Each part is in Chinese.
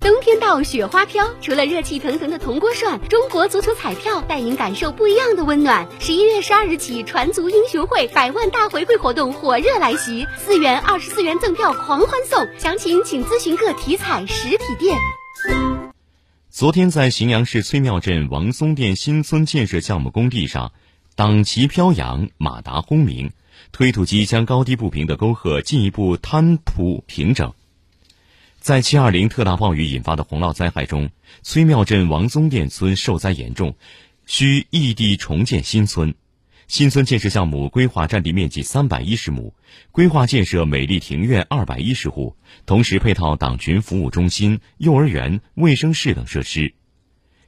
冬天到，雪花飘。除了热气腾腾的铜锅涮，中国足球彩票带您感受不一样的温暖。十一月十二日起，传足英雄会百万大回馈活动火热来袭，四元、二十四元赠票狂欢送。详情请咨询各体彩实体店。昨天在荥阳市崔庙镇王松店新村建设项目工地上，党旗飘扬，马达轰鸣，推土机将高低不平的沟壑进一步摊铺平整。在七二零特大暴雨引发的洪涝灾害中，崔庙镇王宗店村受灾严重，需异地重建新村。新村建设项目规划占地面积三百一十亩，规划建设美丽庭院二百一十户，同时配套党群服务中心、幼儿园、卫生室等设施。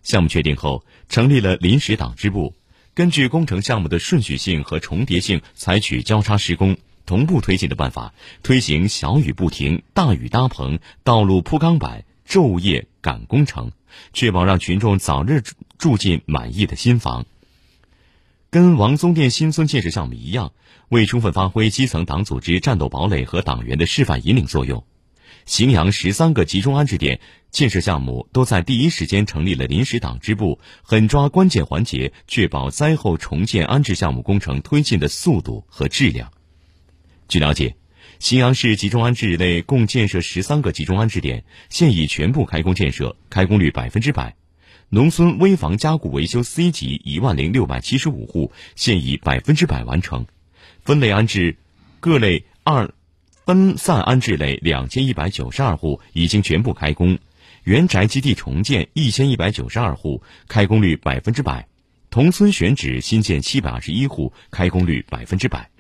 项目确定后，成立了临时党支部，根据工程项目的顺序性和重叠性，采取交叉施工。同步推进的办法，推行小雨不停、大雨搭棚、道路铺钢板、昼夜赶工程，确保让群众早日住进满意的新房。跟王宗店新村建设项目一样，为充分发挥基层党组织战斗堡垒和党员的示范引领作用，荥阳十三个集中安置点建设项目都在第一时间成立了临时党支部，狠抓关键环节，确保灾后重建安置项目工程推进的速度和质量。据了解，荥阳市集中安置内共建设十三个集中安置点，现已全部开工建设，开工率百分之百。农村危房加固维修 C 级一万零六百七十五户，现已百分之百完成。分类安置各类二分散安置类两千一百九十二户已经全部开工，原宅基地重建一千一百九十二户，开工率百分之百。同村选址新建七百二十一户，开工率百分之百。